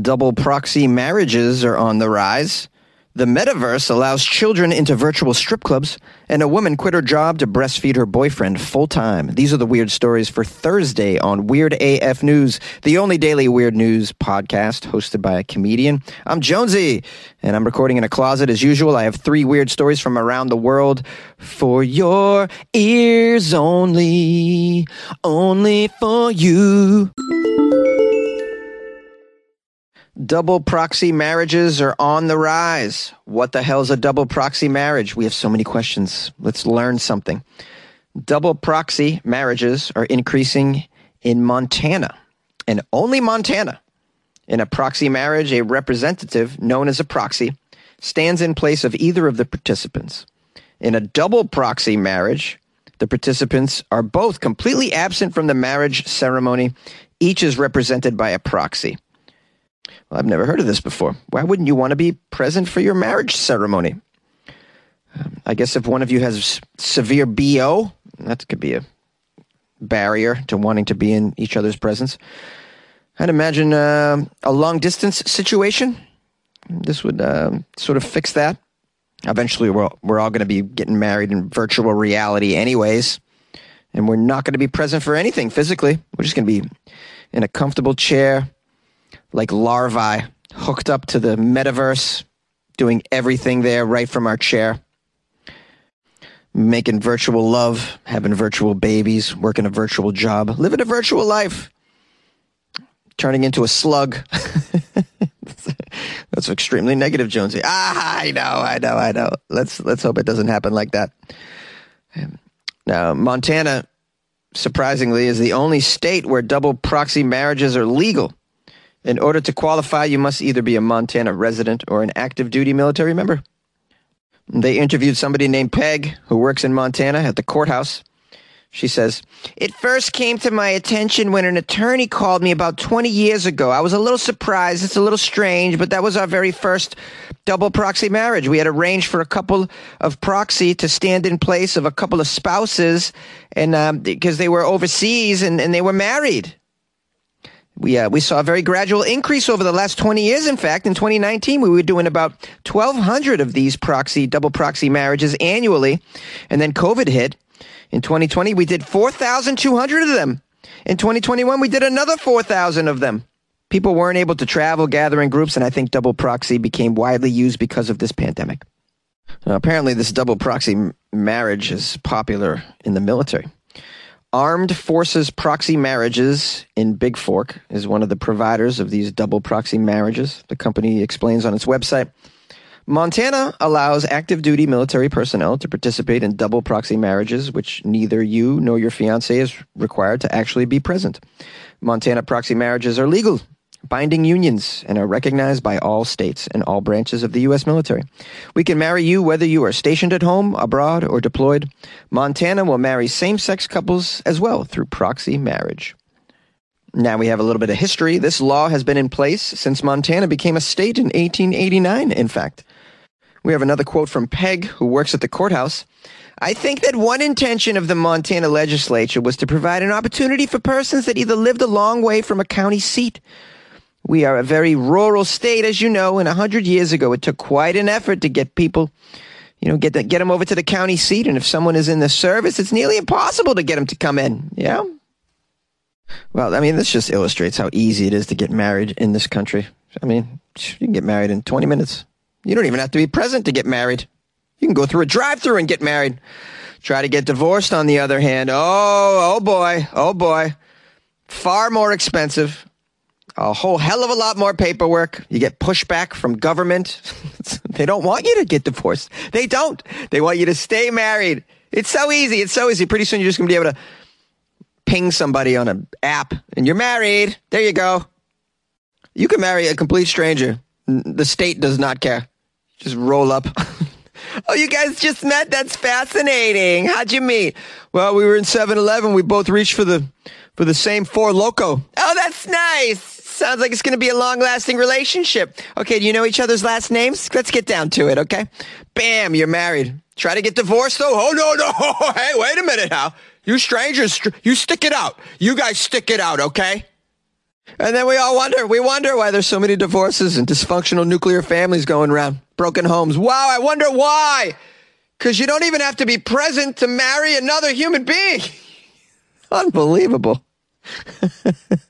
Double proxy marriages are on the rise. The metaverse allows children into virtual strip clubs, and a woman quit her job to breastfeed her boyfriend full time. These are the weird stories for Thursday on Weird AF News, the only daily weird news podcast hosted by a comedian. I'm Jonesy, and I'm recording in a closet as usual. I have three weird stories from around the world for your ears only, only for you. Double proxy marriages are on the rise. What the hell is a double proxy marriage? We have so many questions. Let's learn something. Double proxy marriages are increasing in Montana and only Montana. In a proxy marriage, a representative, known as a proxy, stands in place of either of the participants. In a double proxy marriage, the participants are both completely absent from the marriage ceremony. Each is represented by a proxy. Well, I've never heard of this before. Why wouldn't you want to be present for your marriage ceremony? Um, I guess if one of you has severe BO, that could be a barrier to wanting to be in each other's presence. I'd imagine uh, a long distance situation. This would uh, sort of fix that. Eventually, we're, we're all going to be getting married in virtual reality, anyways. And we're not going to be present for anything physically. We're just going to be in a comfortable chair like larvae hooked up to the metaverse, doing everything there right from our chair. Making virtual love, having virtual babies, working a virtual job, living a virtual life, turning into a slug. That's extremely negative, Jonesy. Ah, I know, I know, I know. Let's let's hope it doesn't happen like that. Now, Montana, surprisingly, is the only state where double proxy marriages are legal. In order to qualify, you must either be a Montana resident or an active duty military member. They interviewed somebody named Peg who works in Montana at the courthouse. She says, It first came to my attention when an attorney called me about 20 years ago. I was a little surprised. It's a little strange, but that was our very first double proxy marriage. We had arranged for a couple of proxy to stand in place of a couple of spouses and um, because they were overseas and, and they were married. We, uh, we saw a very gradual increase over the last 20 years. In fact, in 2019, we were doing about 1,200 of these proxy, double proxy marriages annually. And then COVID hit. In 2020, we did 4,200 of them. In 2021, we did another 4,000 of them. People weren't able to travel, gather in groups, and I think double proxy became widely used because of this pandemic. Now, apparently, this double proxy marriage is popular in the military. Armed Forces Proxy Marriages in Bigfork is one of the providers of these double proxy marriages. The company explains on its website Montana allows active duty military personnel to participate in double proxy marriages, which neither you nor your fiance is required to actually be present. Montana proxy marriages are legal binding unions and are recognized by all states and all branches of the U.S. military. We can marry you whether you are stationed at home, abroad, or deployed. Montana will marry same sex couples as well through proxy marriage. Now we have a little bit of history. This law has been in place since Montana became a state in 1889, in fact. We have another quote from Peg, who works at the courthouse. I think that one intention of the Montana legislature was to provide an opportunity for persons that either lived a long way from a county seat we are a very rural state, as you know, and a hundred years ago, it took quite an effort to get people, you know, get the, get them over to the county seat. And if someone is in the service, it's nearly impossible to get them to come in. Yeah. Well, I mean, this just illustrates how easy it is to get married in this country. I mean, you can get married in 20 minutes. You don't even have to be present to get married. You can go through a drive-through and get married. Try to get divorced, on the other hand. Oh, oh boy, oh boy. Far more expensive a whole hell of a lot more paperwork. You get pushback from government. they don't want you to get divorced. They don't. They want you to stay married. It's so easy. It's so easy. Pretty soon you're just going to be able to ping somebody on an app and you're married. There you go. You can marry a complete stranger. The state does not care. Just roll up. oh, you guys just met? That's fascinating. How'd you meet? Well, we were in 7-Eleven. We both reached for the for the same Four Loko. Oh, that's nice. Sounds like it's going to be a long lasting relationship. Okay, do you know each other's last names? Let's get down to it, okay? Bam, you're married. Try to get divorced though? Oh, no, no. Hey, wait a minute now. You strangers, you stick it out. You guys stick it out, okay? And then we all wonder, we wonder why there's so many divorces and dysfunctional nuclear families going around, broken homes. Wow, I wonder why. Because you don't even have to be present to marry another human being. Unbelievable.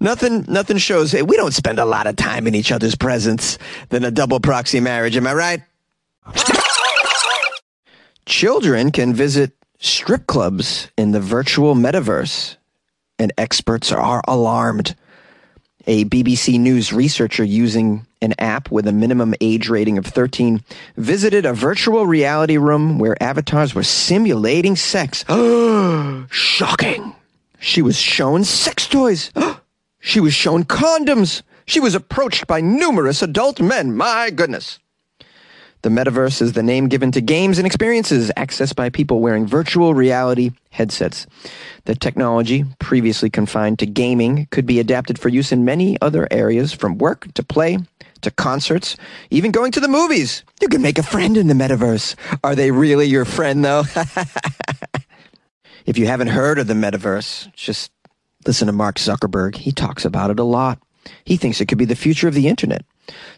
nothing, nothing shows. Hey, we don't spend a lot of time in each other's presence than a double proxy marriage. Am I right? Children can visit strip clubs in the virtual metaverse, and experts are alarmed. A BBC News researcher using an app with a minimum age rating of 13 visited a virtual reality room where avatars were simulating sex. Shocking. She was shown sex toys. she was shown condoms. She was approached by numerous adult men. My goodness. The metaverse is the name given to games and experiences accessed by people wearing virtual reality headsets. The technology, previously confined to gaming, could be adapted for use in many other areas from work to play to concerts, even going to the movies. You can make a friend in the metaverse. Are they really your friend, though? if you haven't heard of the metaverse, just listen to Mark Zuckerberg. He talks about it a lot. He thinks it could be the future of the internet.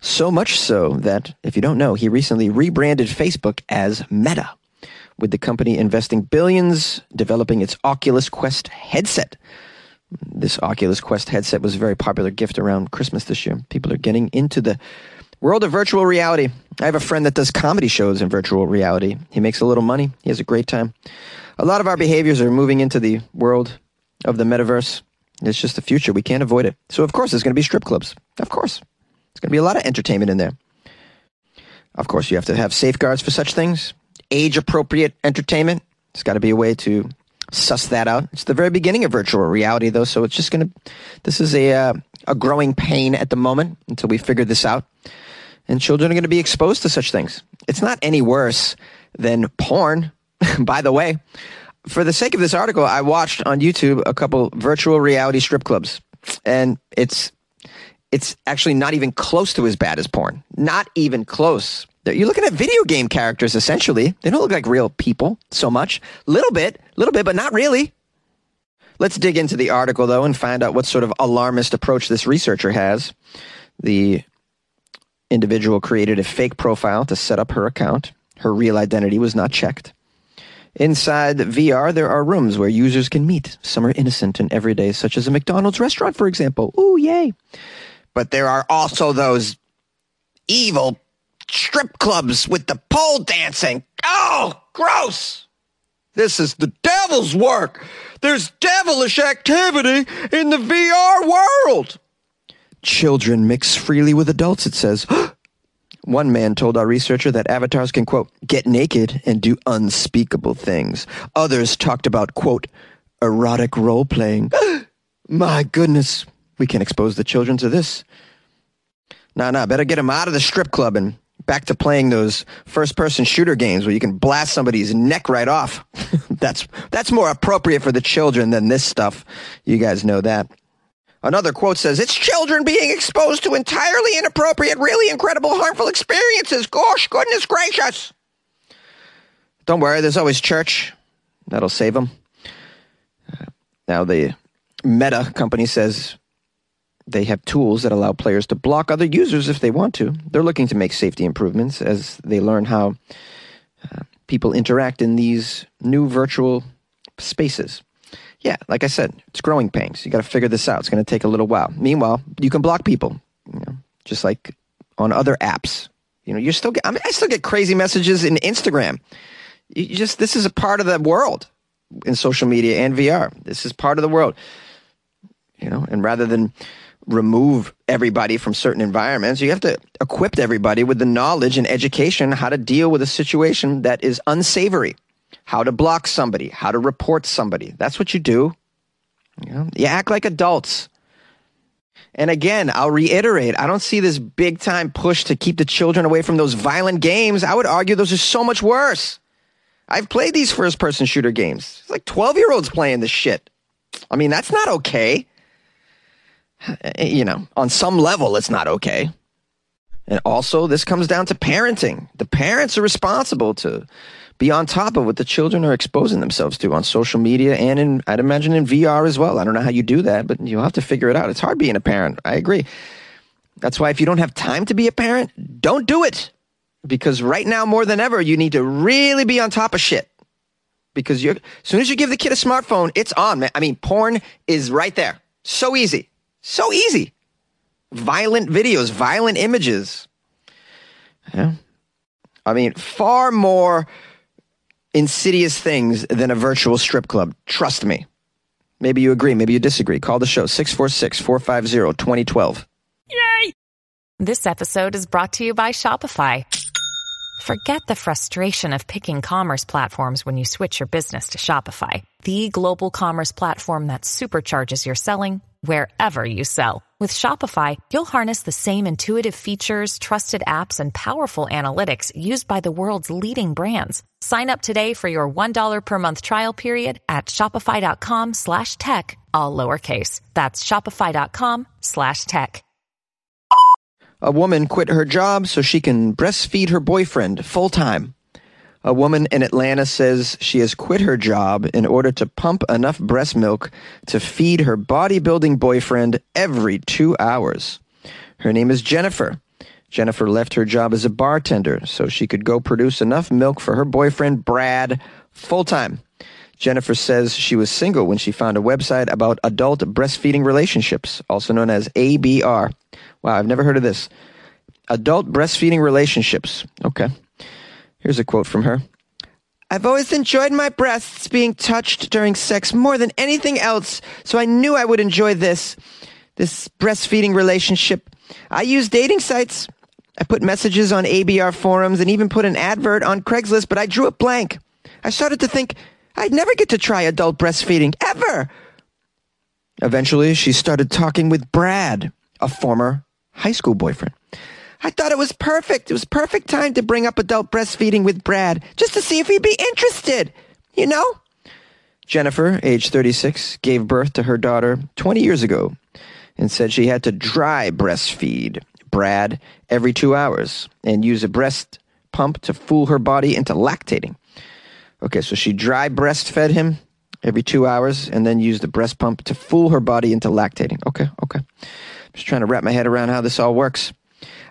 So much so that, if you don't know, he recently rebranded Facebook as Meta, with the company investing billions developing its Oculus Quest headset. This Oculus Quest headset was a very popular gift around Christmas this year. People are getting into the world of virtual reality. I have a friend that does comedy shows in virtual reality. He makes a little money, he has a great time. A lot of our behaviors are moving into the world of the metaverse. It's just the future. We can't avoid it. So, of course, there's going to be strip clubs. Of course. There's going to be a lot of entertainment in there. Of course, you have to have safeguards for such things. Age appropriate entertainment. There's got to be a way to suss that out. It's the very beginning of virtual reality, though, so it's just going to. This is a uh, a growing pain at the moment until we figure this out. And children are going to be exposed to such things. It's not any worse than porn, by the way. For the sake of this article, I watched on YouTube a couple virtual reality strip clubs, and it's it's actually not even close to as bad as porn. Not even close. You're looking at video game characters essentially. They don't look like real people so much. Little bit, little bit, but not really. Let's dig into the article though and find out what sort of alarmist approach this researcher has. The individual created a fake profile to set up her account. Her real identity was not checked. Inside VR, there are rooms where users can meet. Some are innocent and everyday, such as a McDonald's restaurant, for example. Ooh, yay but there are also those evil strip clubs with the pole dancing. Oh, gross! This is the devil's work. There's devilish activity in the VR world. Children mix freely with adults, it says. One man told our researcher that avatars can, quote, get naked and do unspeakable things. Others talked about, quote, erotic role playing. My goodness, we can expose the children to this. Nah, nah, better get them out of the strip club and back to playing those first person shooter games where you can blast somebody's neck right off. that's, that's more appropriate for the children than this stuff. You guys know that. Another quote says, It's children being exposed to entirely inappropriate, really incredible, harmful experiences. Gosh, goodness gracious. Don't worry, there's always church. That'll save them. now, the Meta company says they have tools that allow players to block other users if they want to. They're looking to make safety improvements as they learn how uh, people interact in these new virtual spaces. Yeah, like I said, it's growing pains. You got to figure this out. It's going to take a little while. Meanwhile, you can block people, you know, just like on other apps. You know, you're still get. I, mean, I still get crazy messages in Instagram. You just this is a part of the world in social media and VR. This is part of the world. You know, and rather than remove everybody from certain environments. You have to equip everybody with the knowledge and education how to deal with a situation that is unsavory, how to block somebody, how to report somebody. That's what you do. You, know, you act like adults. And again, I'll reiterate, I don't see this big time push to keep the children away from those violent games. I would argue those are so much worse. I've played these first person shooter games. It's like 12 year olds playing this shit. I mean, that's not okay. you know, on some level, it's not okay. And also, this comes down to parenting. The parents are responsible to be on top of what the children are exposing themselves to on social media and in, I'd imagine, in VR as well. I don't know how you do that, but you'll have to figure it out. It's hard being a parent. I agree. That's why if you don't have time to be a parent, don't do it. Because right now, more than ever, you need to really be on top of shit. Because you're, as soon as you give the kid a smartphone, it's on, man. I mean, porn is right there. So easy. So easy. Violent videos, violent images. Yeah. I mean, far more insidious things than a virtual strip club. Trust me. Maybe you agree, maybe you disagree. Call the show 646 450 2012. Yay! This episode is brought to you by Shopify. Forget the frustration of picking commerce platforms when you switch your business to Shopify, the global commerce platform that supercharges your selling wherever you sell. With Shopify, you'll harness the same intuitive features, trusted apps, and powerful analytics used by the world's leading brands. Sign up today for your $1 per month trial period at shopify.com slash tech, all lowercase. That's shopify.com slash tech. A woman quit her job so she can breastfeed her boyfriend full time. A woman in Atlanta says she has quit her job in order to pump enough breast milk to feed her bodybuilding boyfriend every two hours. Her name is Jennifer. Jennifer left her job as a bartender so she could go produce enough milk for her boyfriend, Brad, full time. Jennifer says she was single when she found a website about adult breastfeeding relationships, also known as ABR. Wow, I've never heard of this. Adult breastfeeding relationships. Okay. Here's a quote from her. I've always enjoyed my breasts being touched during sex more than anything else, so I knew I would enjoy this. This breastfeeding relationship. I use dating sites. I put messages on ABR forums and even put an advert on Craigslist, but I drew a blank. I started to think I'd never get to try adult breastfeeding, ever. Eventually, she started talking with Brad, a former high school boyfriend. I thought it was perfect. It was perfect time to bring up adult breastfeeding with Brad, just to see if he'd be interested. You know? Jennifer, age 36, gave birth to her daughter 20 years ago and said she had to dry breastfeed Brad every two hours and use a breast pump to fool her body into lactating. Okay, so she dry breastfed him every two hours and then used the breast pump to fool her body into lactating. Okay, okay. I'm Just trying to wrap my head around how this all works.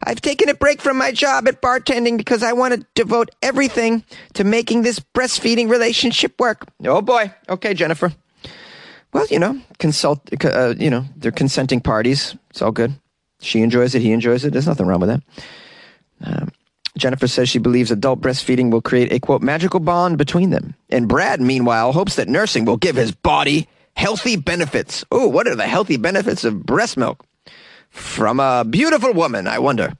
I've taken a break from my job at bartending because I want to devote everything to making this breastfeeding relationship work. Oh boy. Okay, Jennifer. Well, you know, consult, uh, you know, they're consenting parties. It's all good. She enjoys it. He enjoys it. There's nothing wrong with that. Um, Jennifer says she believes adult breastfeeding will create a quote magical bond between them. And Brad, meanwhile, hopes that nursing will give his body healthy benefits. Oh, what are the healthy benefits of breast milk? From a beautiful woman, I wonder.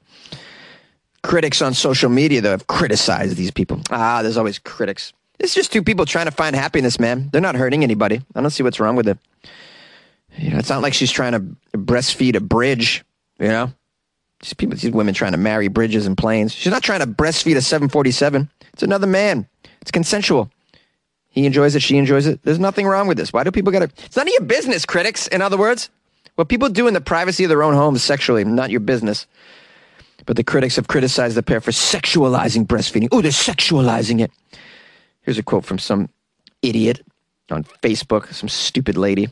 Critics on social media, though, have criticized these people. Ah, there's always critics. It's just two people trying to find happiness, man. They're not hurting anybody. I don't see what's wrong with it. You know, it's not like she's trying to breastfeed a bridge, you know? These people, these women trying to marry bridges and planes. She's not trying to breastfeed a 747. It's another man. It's consensual. He enjoys it. She enjoys it. There's nothing wrong with this. Why do people got to? It's none of your business, critics. In other words, what people do in the privacy of their own homes sexually, not your business. But the critics have criticized the pair for sexualizing breastfeeding. Oh, they're sexualizing it. Here's a quote from some idiot on Facebook, some stupid lady.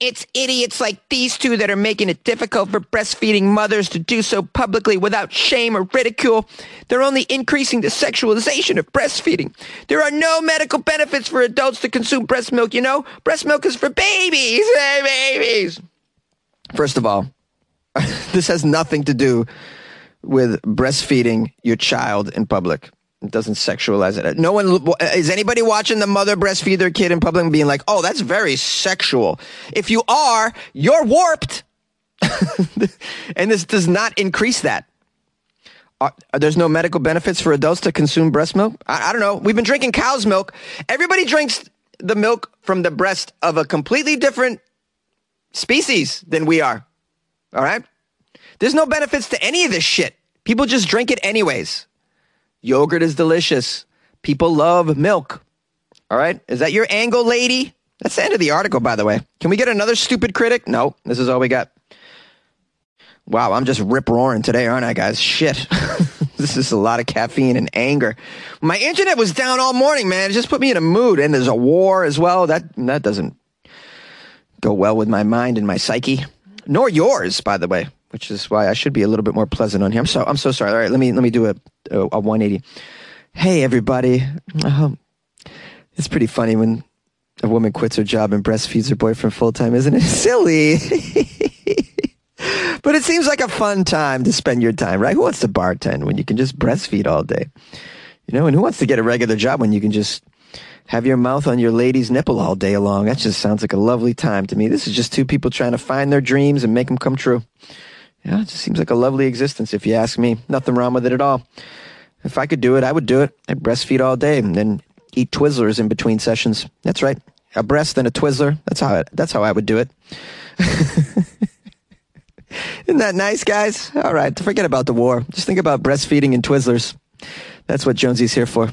It's idiots like these two that are making it difficult for breastfeeding mothers to do so publicly without shame or ridicule. They're only increasing the sexualization of breastfeeding. There are no medical benefits for adults to consume breast milk, you know? Breast milk is for babies, hey, babies. First of all, this has nothing to do with breastfeeding your child in public. It doesn't sexualize it. No one is anybody watching the mother breastfeed their kid in public and being like, "Oh, that's very sexual." If you are, you're warped, and this does not increase that. Uh, there's no medical benefits for adults to consume breast milk. I, I don't know. We've been drinking cow's milk. Everybody drinks the milk from the breast of a completely different species than we are. All right. There's no benefits to any of this shit. People just drink it anyways. Yogurt is delicious. People love milk. All right. Is that your angle, lady? That's the end of the article, by the way. Can we get another stupid critic? No, this is all we got. Wow, I'm just rip roaring today, aren't I, guys? Shit. this is a lot of caffeine and anger. My internet was down all morning, man. It just put me in a mood. And there's a war as well. That that doesn't go well with my mind and my psyche. Nor yours, by the way, which is why I should be a little bit more pleasant on here. I'm so I'm so sorry. All right, let me let me do a a, a 180. Hey everybody. Oh, it's pretty funny when a woman quits her job and breastfeeds her boyfriend full time, isn't it? Silly. but it seems like a fun time to spend your time, right? Who wants to bartend when you can just breastfeed all day? You know, and who wants to get a regular job when you can just have your mouth on your lady's nipple all day long? That just sounds like a lovely time to me. This is just two people trying to find their dreams and make them come true. Yeah, it just seems like a lovely existence if you ask me. Nothing wrong with it at all. If I could do it, I would do it. I'd breastfeed all day and then eat Twizzlers in between sessions. That's right. A breast and a Twizzler. That's how that's how I would do it. Isn't that nice, guys? All right, forget about the war. Just think about breastfeeding and Twizzlers. That's what Jonesy's here for.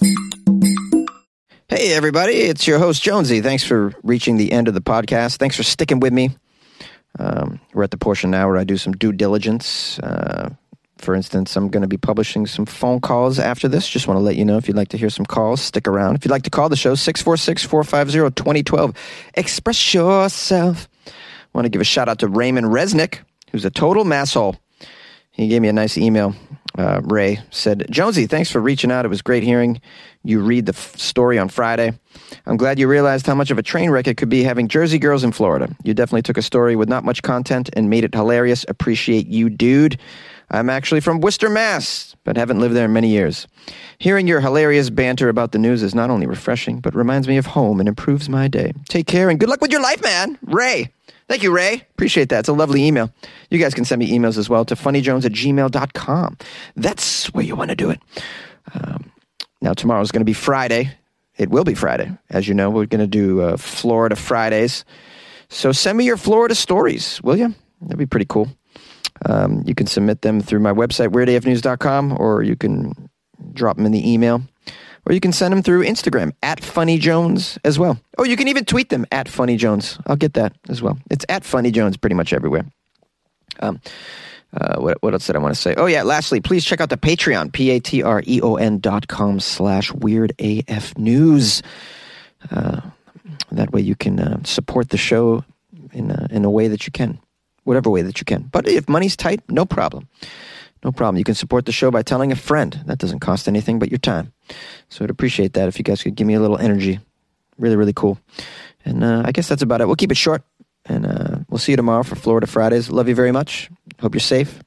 Hey, everybody, it's your host, Jonesy. Thanks for reaching the end of the podcast. Thanks for sticking with me. Um, we're at the portion now where I do some due diligence. Uh, for instance, I'm going to be publishing some phone calls after this. Just want to let you know if you'd like to hear some calls, stick around. If you'd like to call the show, 646 450 2012. Express yourself. I want to give a shout out to Raymond Resnick, who's a total masshole. He gave me a nice email. Uh, Ray said, Jonesy, thanks for reaching out. It was great hearing you read the f- story on Friday. I'm glad you realized how much of a train wreck it could be having Jersey girls in Florida. You definitely took a story with not much content and made it hilarious. Appreciate you, dude. I'm actually from Worcester, Mass, but haven't lived there in many years. Hearing your hilarious banter about the news is not only refreshing, but reminds me of home and improves my day. Take care and good luck with your life, man. Ray. Thank you, Ray. Appreciate that. It's a lovely email. You guys can send me emails as well to funnyjones at gmail.com. That's where you want to do it. Um, now, tomorrow's going to be Friday. It will be Friday. As you know, we're going to do uh, Florida Fridays. So send me your Florida stories, will you? That'd be pretty cool. Um, you can submit them through my website, weirdafnews.com, or you can drop them in the email, or you can send them through Instagram at Funny Jones as well. Or you can even tweet them at Funny Jones. I'll get that as well. It's at Funny Jones pretty much everywhere. Um, uh, what, what else did I want to say? Oh, yeah. Lastly, please check out the Patreon, P A T R E O N dot com slash weird AF news. Uh, that way you can uh, support the show in a, in a way that you can whatever way that you can. But if money's tight, no problem. No problem. You can support the show by telling a friend. That doesn't cost anything but your time. So I'd appreciate that if you guys could give me a little energy. Really, really cool. And uh, I guess that's about it. We'll keep it short. And uh, we'll see you tomorrow for Florida Fridays. Love you very much. Hope you're safe.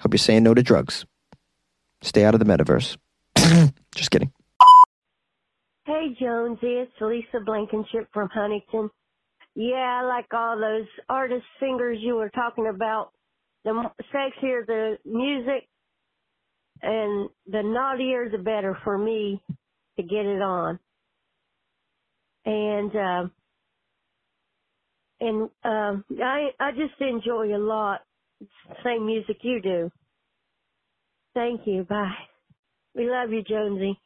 Hope you're saying no to drugs. Stay out of the metaverse. Just kidding. Hey, Jonesy. It's Lisa Blankenship from Huntington. Yeah, I like all those artist singers you were talking about. The sexier the music and the naughtier the better for me to get it on. And, uh, and, uh, I, I just enjoy a lot The same music you do. Thank you. Bye. We love you, Jonesy.